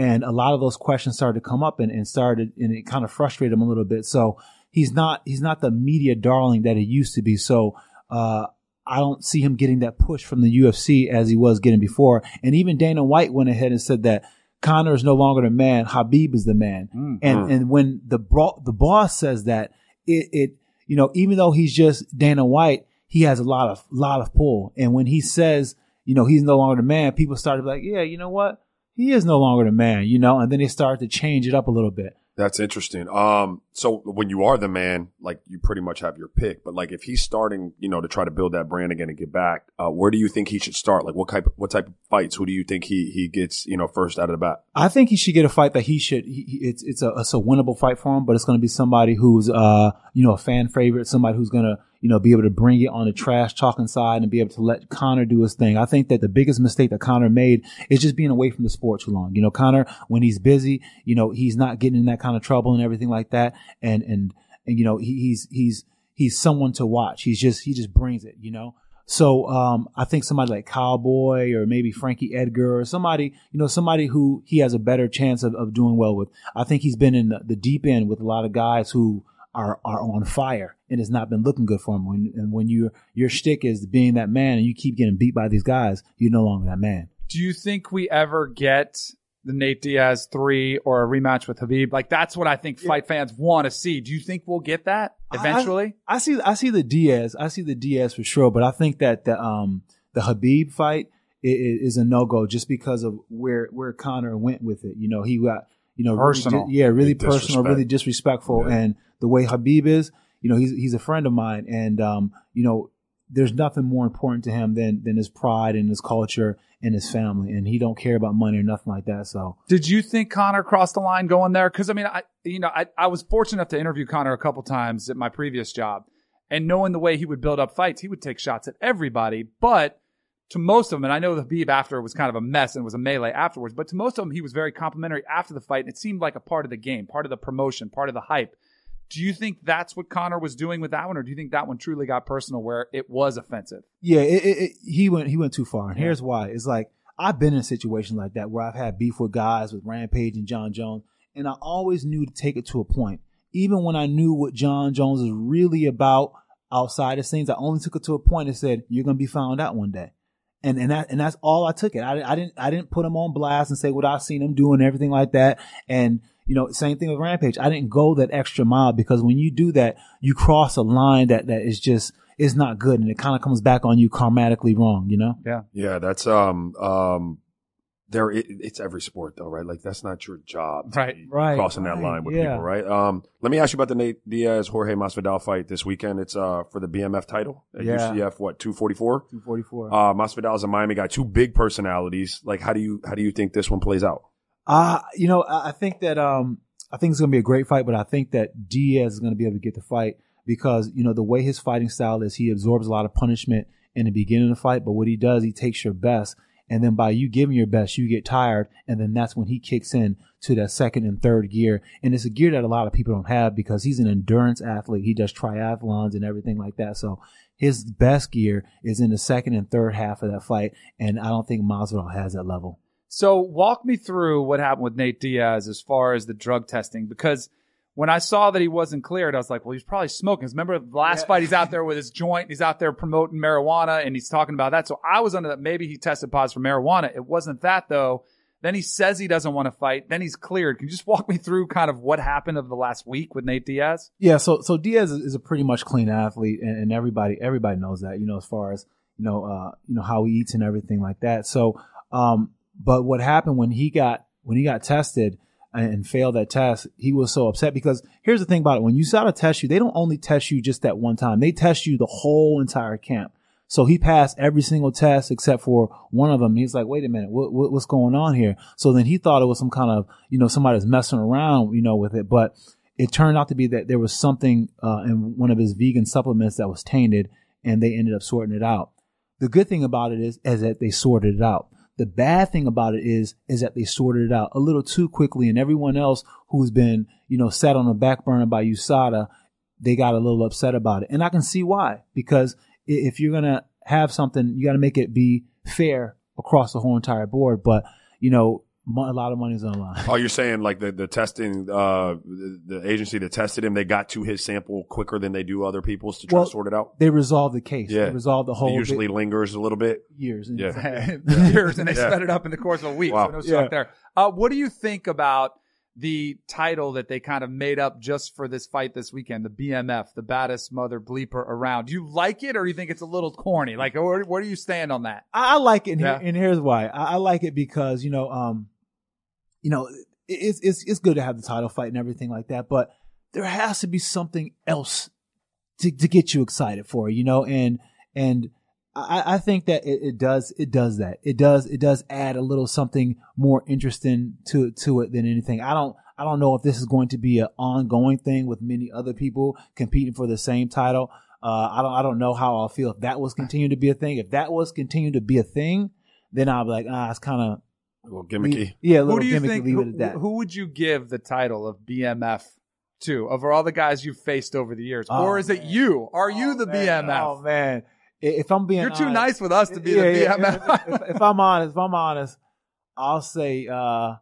and a lot of those questions started to come up and, and started and it kind of frustrated him a little bit. So he's not he's not the media darling that he used to be. So. uh I don't see him getting that push from the UFC as he was getting before. And even Dana White went ahead and said that Conor is no longer the man, Khabib is the man. And and when the bro- the boss says that, it it you know even though he's just Dana White, he has a lot of lot of pull. And when he says you know he's no longer the man, people start to be like, yeah, you know what, he is no longer the man, you know. And then they start to change it up a little bit. That's interesting. Um, so when you are the man, like you pretty much have your pick, but like if he's starting, you know, to try to build that brand again and get back, uh, where do you think he should start? Like what type, what type of fights? Who do you think he, he gets, you know, first out of the bat? I think he should get a fight that he should. He, he- it's it's a it's a winnable fight for him, but it's going to be somebody who's uh you know a fan favorite, somebody who's going to you know be able to bring it on the trash talking side and be able to let Conor do his thing. I think that the biggest mistake that Conor made is just being away from the sport too long. You know, Conor when he's busy, you know he's not getting in that kind of trouble and everything like that, and and and you know he, he's he's he's someone to watch. He's just he just brings it. You know. So um, I think somebody like Cowboy or maybe Frankie Edgar or somebody, you know, somebody who he has a better chance of, of doing well with. I think he's been in the, the deep end with a lot of guys who are are on fire and it's not been looking good for him. When and when your your shtick is being that man and you keep getting beat by these guys, you're no longer that man. Do you think we ever get the Nate Diaz three or a rematch with Khabib? Like that's what I think fight fans want to see. Do you think we'll get that eventually? I see I see the Diaz. I see the Diaz for sure, but I think that the um the Khabib fight i- i- is a no go just because of where where Conor went with it. You know, he got you know Personal. di- yeah, really personal, really disrespectful, Yeah. and the way Khabib is, you know, he's he's a friend of mine, and um, you know, there's nothing more important to him than than his pride and his culture and his family, and he don't care about money or nothing like that. So Did you think Conor crossed the line going there? Because I mean, I you know, I, I was fortunate enough to interview Conor a couple times at my previous job, and knowing the way he would build up fights, he would take shots at everybody. But to most of them, and I know the Khabib after was kind of a mess and was a melee afterwards, but to most of them, he was very complimentary after the fight, and it seemed like a part of the game, part of the promotion, part of the hype. Do you think that's what Conor was doing with that one, or do you think that one truly got personal where it was offensive? Yeah, it, it, it, he went he went too far, and here's why. It's like I've been in situations like that where I've had beef with guys with Rampage and Jon Jones, and I always knew to take it to a point. Even when I knew what Jon Jones is really about outside the scenes, I only took it to a point and said, "You're gonna be found out one day." And and that and that's all I took it. I, I didn't I didn't put him on blast and say what I've seen him do and everything like that. And you know, same thing with Rampage. I didn't go that extra mile because when you do that, you cross a line that that is just is not good, and it kind of comes back on you karmatically wrong. You know. Yeah, Yeah, that's um um there it, it's every sport though, right? Like that's not your job, Right, right, Crossing that right, line with yeah. people, right? Um, let me ask you about the Nate Diaz Jorge Masvidal fight this weekend. It's uh for the BMF title at Yeah. UCF. What two forty four? Two forty four. Uh, Masvidal is a Miami guy. Two big personalities. Like, how do you how do you think this one plays out? Uh, you know, I, I think that um, I think it's gonna be a great fight, but I think that Diaz is gonna be able to get the fight because you know the way his fighting style is, he absorbs a lot of punishment in the beginning of the fight, but what he does, he takes your best, and then by you giving your best, you get tired, and then that's when he kicks in to that second and third gear, and it's a gear that a lot of people don't have because he's an endurance athlete. He does triathlons and everything like that, so. His best gear is in the second and third half of that fight, and I don't think Masvidal has that level. So walk me through what happened with Nate Diaz as far as the drug testing because when I saw that he wasn't cleared, I was like, well, he's probably smoking. remember the last fight, he's out there with his joint, he's out there promoting marijuana, and he's talking about that. So I was under that maybe he tested positive for marijuana. It wasn't that though. Then he says he doesn't want to fight. Then he's cleared. Can you just walk me through kind of what happened over the last week with Nate Diaz? Yeah, so so Diaz is is a pretty much clean athlete, and, and everybody everybody knows that. You know, as far as you know, uh, you know how he eats and everything like that. So, um, but what happened when he got when he got tested and, failed that test, he was so upset because here's the thing about it: when you start to test you, they don't only test you just that one time; they test you the whole entire camp. So he passed every single test except for one of them. He's like, wait a minute, what, what, what's going on here? So then he thought it was some kind of, you know, somebody's messing around, you know, with it. But it turned out to be that there was something uh, in one of his vegan supplements that was tainted, and they ended up sorting it out. The good thing about it is, is that they sorted it out. The bad thing about it is, is that they sorted it out a little too quickly, and everyone else who's been, you know, sat on the back burner by USADA, they got a little upset about it, and I can see why. Because if you're gonna have something, you got to make it be fair across the whole entire board. But you know, a lot of money's on the line. Oh, you're saying like the the testing, uh, the, the agency that tested him, they got to his sample quicker than they do other people's to try Well, to sort it out. They resolved the case. Yeah. They resolved the It whole usually bit- lingers a little bit. years. And- Yeah. years, and they Yeah. sped it up in the course of a week. Wow. So no shock Yeah. there. Uh, what do you think about the title that they kind of made up just for this fight this weekend, the BMF, the baddest mother bleeper around? Do you like it, or do you think it's a little corny? Like, where, where do you stand on that? I, I like it, and, Yeah. here, and here's why. I, I like it because you know, um, you know, it's it's it's good to have the title fight and everything like that, but there has to be something else to to get you excited for, you know, and and I, I think that it, it does it does that. It does it does add a little something more interesting to to it than anything. I don't I don't know if this is going to be an ongoing thing with many other people competing for the same title. Uh, I don't I don't know how I'll feel if that was continuing to be a thing. If that was continuing to be a thing, then I'll be like, ah, it's kind of A little gimmicky. yeah, a little Who do you gimmicky. think? leave Who, it at that. who would you give the title of BMF to over all the guys you've faced over the years, Oh, or is it you? Are you the man. BMF? Oh man, if I'm being You're too honest- nice with us to be Yeah, the yeah, BMF. If, if- if I'm honest, if I'm honest, I'll say uh,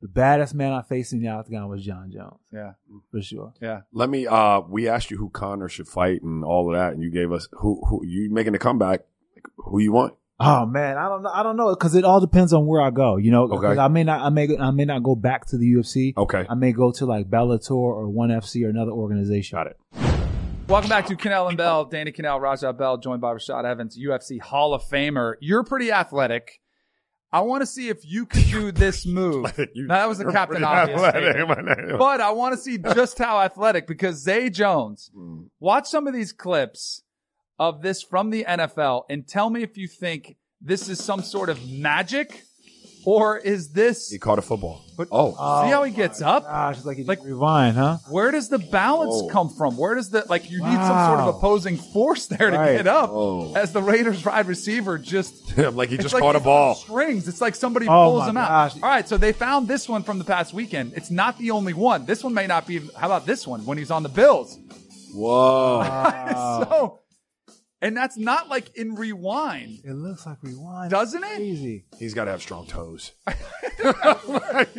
the baddest man I faced in the octagon was Jon Jones yeah, for sure. yeah. Let me. Uh, we asked you who Conor should fight and all of that, and you gave us who. Who you making a comeback? Like, who you want? Oh man, I don't know. I don't know because it all depends on where I go. You know, Okay. I may not. I may. I may not go back to the UFC. Okay, I may go to like Bellator or One FC or another organization. got it. Welcome back to Kanell and Bell. Danny Kanell, Raja Bell, joined by Rashad Evans, UFC Hall of Famer. You're pretty athletic. I want to see if you can do this move. You- Now, that was a Captain pretty Obvious athletic, But I want to see just how athletic because Zay Jones, Mm. watch some of these clips of this from the NFL and tell me if you think this is some sort of magic or is this He caught a football. But- oh, see how he gets oh up? Gosh, it's like you Like- like rewind, huh? Where does the balance Whoa. come from? Where does the like you need some sort of opposing force there to Right. get up Whoa. as the Raiders wide receiver just like he just like caught a ball. on Strings. It's like somebody Oh pulls my him out. gosh. All right, so they found this one from the past weekend. It's not the only one. This one may not be. How about this one when he's on the Bills? Whoa. so, and that's not like in rewind, It looks like rewind, doesn't it? Crazy. He's got to have strong toes. I've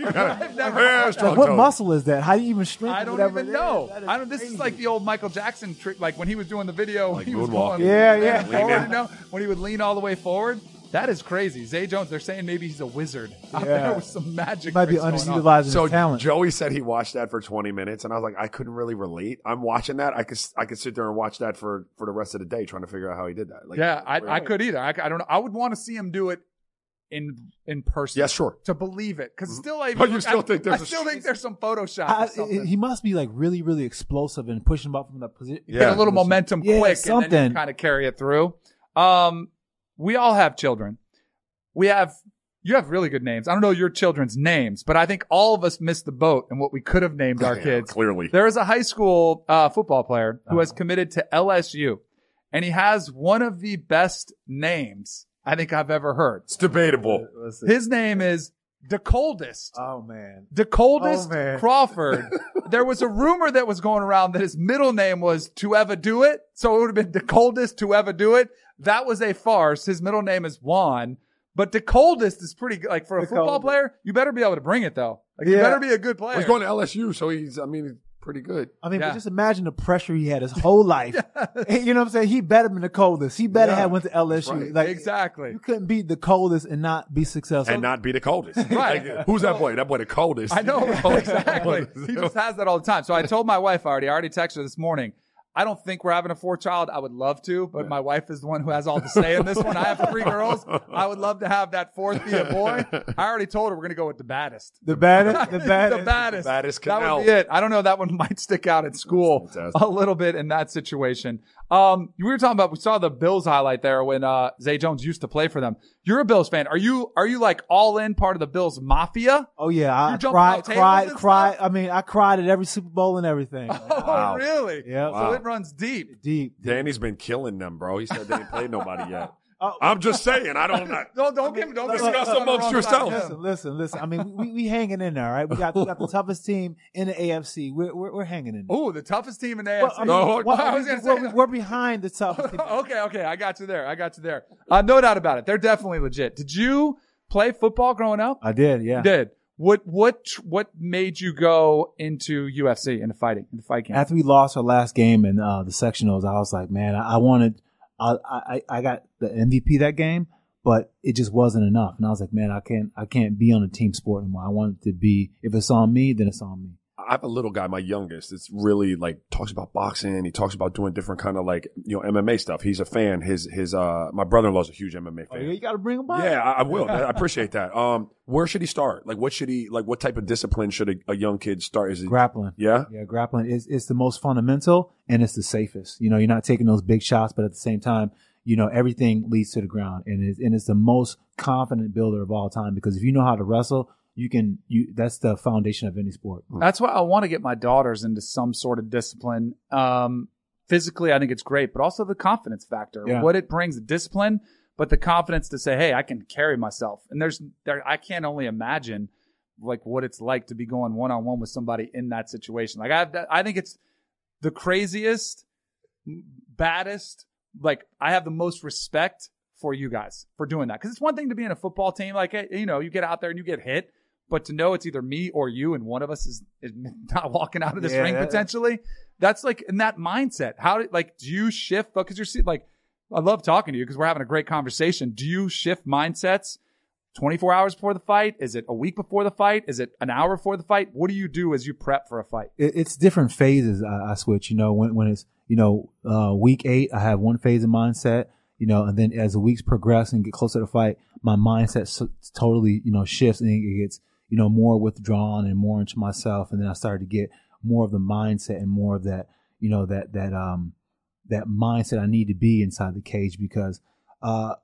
never Yeah, strong what toes. muscle is that? How do you even strengthen I don't whatever even it is? know. That is I don't. This is like the old Michael Jackson trick, like when he was doing the video. Like he was going, Yeah, yeah. forward, you know, when he would lean all the way forward. That is crazy. Zay Jones. They're saying maybe he's a wizard out Yeah. there with some magic. He might be tricks going on. underutilizing So his talent. Joey said he watched that for 20 minutes, and I was like, I couldn't really relate. I'm watching that. I could I could sit there and watch that for for the rest of the day, trying to figure out how he did that. Like, Yeah, I, I could either. I, I don't know. I would want to see him do it in in person. Yeah, sure. To believe it, because still, I, But you still I, think there's I a- still think there's some Photoshop. I- or something. he must be like really, really explosive and pushing him up from the position. get Yeah. a little momentum Yeah, quick, and something. then kind of carry it through. Um, we all have children. We have. You have really good names. I don't know your children's names, but I think all of us missed the boat in what we could have named our Yeah, kids. clearly. There is a high school uh, football player who Uh-huh. has committed to LSU, and he has one of the best names I think I've ever heard. It's debatable. His name is the coldest. Oh man. The coldest Oh, man. Crawford. there was a rumor that was going around that his middle name was to ever do it. So it would have been the coldest to ever do it. That was a farce. His middle name is Juan. But the coldest is pretty good. Like for a The football coldest. player, you better be able to bring it though. Like you better be a good player. He's going to LSU, so he's. I mean, he's pretty good. I mean, Yeah. but just imagine the pressure he had his whole life. You know what I'm saying? He better been the coldest. He better Yeah, have went to LSU. right. Like exactly. you couldn't be the coldest and not be successful. and not be the coldest. Right. Like, who's that boy? That boy, the coldest. I know, right? exactly. he just has that all the time. So I told my wife already. I already texted her this morning. I don't think we're having a fourth child. I would love to, but my wife is the one who has all the say in this one. I have three girls. I would love to have that fourth be a boy. I already told her we're going to go with the baddest. the baddest, the the baddest. baddest. baddest That would be it. I don't know. That one might stick out at school a little bit in that situation. Um, we were talking about, we saw the Bills highlight there when, uh, Zay Jones used to play for them. You're a Bills fan. Are you, are you like all in part of the Bills mafia? Oh yeah, I You're jumping cried, cried, cried. I mean, I cried at every Super Bowl and everything. Oh, really? Yeah. So it runs deep. Deep. Danny's been killing them, bro. He said they ain't played nobody yet. Oh. I'm just saying. I don't. I, Don't don't give don't Discuss give- amongst wrong yourselves. Listen, listen, listen. I mean, we, we hanging in there, right? We got, we got the toughest team in the AFC. We're, we're, we're hanging in there. Ooh, the toughest team in the Well, AFC. I mean, No, well, I was gonna say- we're, we're behind the toughest team. okay, okay, I got you there. I got you there. Uh, no doubt about it. They're definitely legit. Did you play football growing up? I did, yeah. You did. What what what made you go into UFC into fighting into fight camp? After we lost our last game in uh, the sectionals, I was like, man, I, I wanted, I, I, I got the MVP that game, but it just wasn't enough. And I was like, man, I can't, I can't be on a team sport anymore. I want it to be, if it's on me, then it's on me. I have a little guy, my youngest. It's really like talks about boxing. He talks about doing different kind of like you know MMA stuff. He's a fan. His his uh my brother in law's a huge MMA Oh, fan. yeah, you got to bring him by. Yeah, I, I will. I appreciate that. Um, where should he start? Like, what should he like? What type of discipline should a, a young kid start? Is it grappling. yeah? Yeah, grappling is it's the most fundamental and it's the safest. You know, you're not taking those big shots, but at the same time, you know, everything leads to the ground, and it's, and it's the most confident builder of all time because if you know how to wrestle, you can you that's the foundation of any sport. That's why I want to get my daughters into some sort of discipline. Um, physically, I think it's great, but also the confidence factor, Yeah. what it brings, the discipline, but the confidence to say, "Hey, I can carry myself." And there's there, I can't only imagine like what it's like to be going one on one with somebody in that situation. Like I, I think it's the craziest, baddest. Like I have the most respect for you guys for doing that because it's one thing to be in a football team, like eh, you know, you get out there and you get hit, but to know it's either me or you, and one of us is, is not walking out of this Yeah, ring that- potentially. That's like in that mindset. How do like do you shift? Because you're like, I love talking to you because we're having a great conversation. Do you shift mindsets? 24 hours before the fight? Is it a week before the fight? Is it an hour before the fight? What do you do as you prep for a fight? It, it's different phases. I, I switch. You know, when when it's you know uh, week eight, I have one phase of mindset. You know, and then as the weeks progress and get closer to the fight, my mindset s totally you know shifts and it gets you know more withdrawn and more into myself, and then I started to get more of the mindset and more of that you know that that um that mindset I need to be inside the cage because uh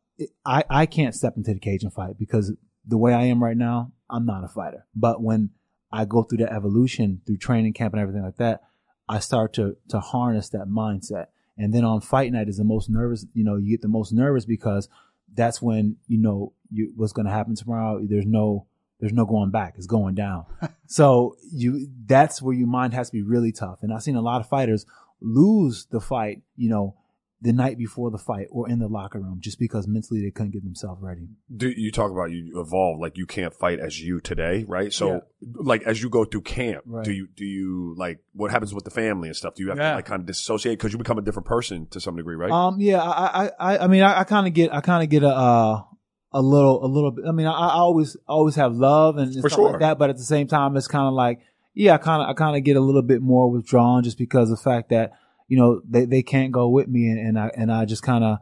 I I can't step into the cage and fight because the way I am right now I'm not a fighter. But when I go through that evolution through training camp and everything like that I start to to harness that mindset. And then on fight night is the most nervous you know you get the most nervous because that's when you know you what's going to happen tomorrow. There's no there's no going back it's going down so you that's where your mind has to be really tough and I've seen a lot of fighters lose the fight, you know, the night before the fight or in the locker room just because mentally they couldn't get themselves ready. Do you talk about you evolve like you can't fight as you today, right? So Yeah. like as you go through camp, Right. do you do you like what happens with the family and stuff? Do you have Yeah. to like kind of disassociate because you become a different person to some degree, right? Um, yeah, I, I, I, I mean, I, I kind of get, I kind of get a, uh, a little, a little bit. I mean, I, I always, always have love and For stuff sure. like that, but at the same time, it's kind of like, yeah, I kind of, I kind of get a little bit more withdrawn just because of the fact that you know they, they can't go with me, and, and I, and I just kind of,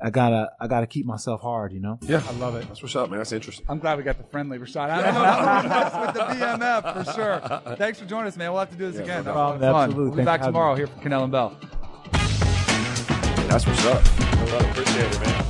I gotta, I gotta keep myself hard, you know. yeah, I love it. That's what's up, man. That's interesting. I'm glad we got the friendly Rashad. I don't know. That's with the BMF for sure. Thanks for joining us, man. We'll have to do this Yeah, again. no That was a lot of problem. fun. Absolutely. We'll be back for tomorrow me. here for Kanell and Bell. That's what's up. Appreciate it, man.